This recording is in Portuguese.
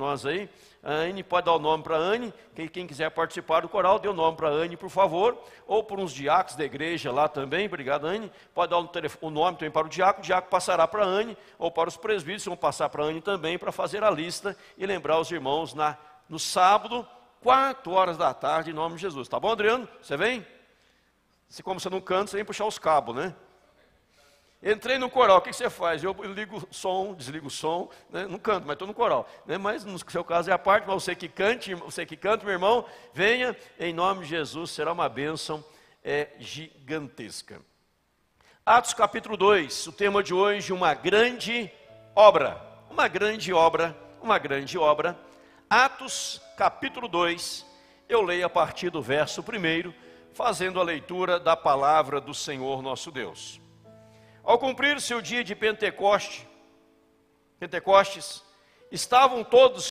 nós aí. A Anne pode dar o nome para a Anne. Quem, quem, quiser participar do coral, dê o nome para a Anne, por favor. Ou por uns diáconos da igreja lá também. Obrigado, Anne. Pode dar o, telefone, o nome também para o diácono. O diácono passará para a Anne. Ou para os presbíteros, vão passar para a Anne também para fazer a lista e lembrar os irmãos na, no sábado, 4 horas da tarde, em nome de Jesus. Tá bom, Adriano? Você vem? Se como você não canta, você vem puxar os cabos, né? Entrei no coral, o que você faz? Eu ligo o som, desligo o som, né? não canto, mas estou no coral. Né? Mas no seu caso é a parte, mas você que cante, você que canta, meu irmão, venha, em nome de Jesus, será uma bênção é, gigantesca. Atos capítulo 2, o tema de hoje, uma grande obra. Uma grande obra, uma grande obra. Atos capítulo 2, eu leio a partir do verso 1, fazendo a leitura da palavra do Senhor nosso Deus. Ao cumprir seu dia de Pentecoste, Pentecostes, estavam todos